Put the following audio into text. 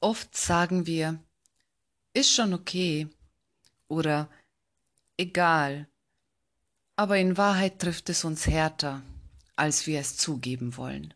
Oft sagen wir, ist schon okay oder egal, aber in Wahrheit trifft es uns härter, als wir es zugeben wollen.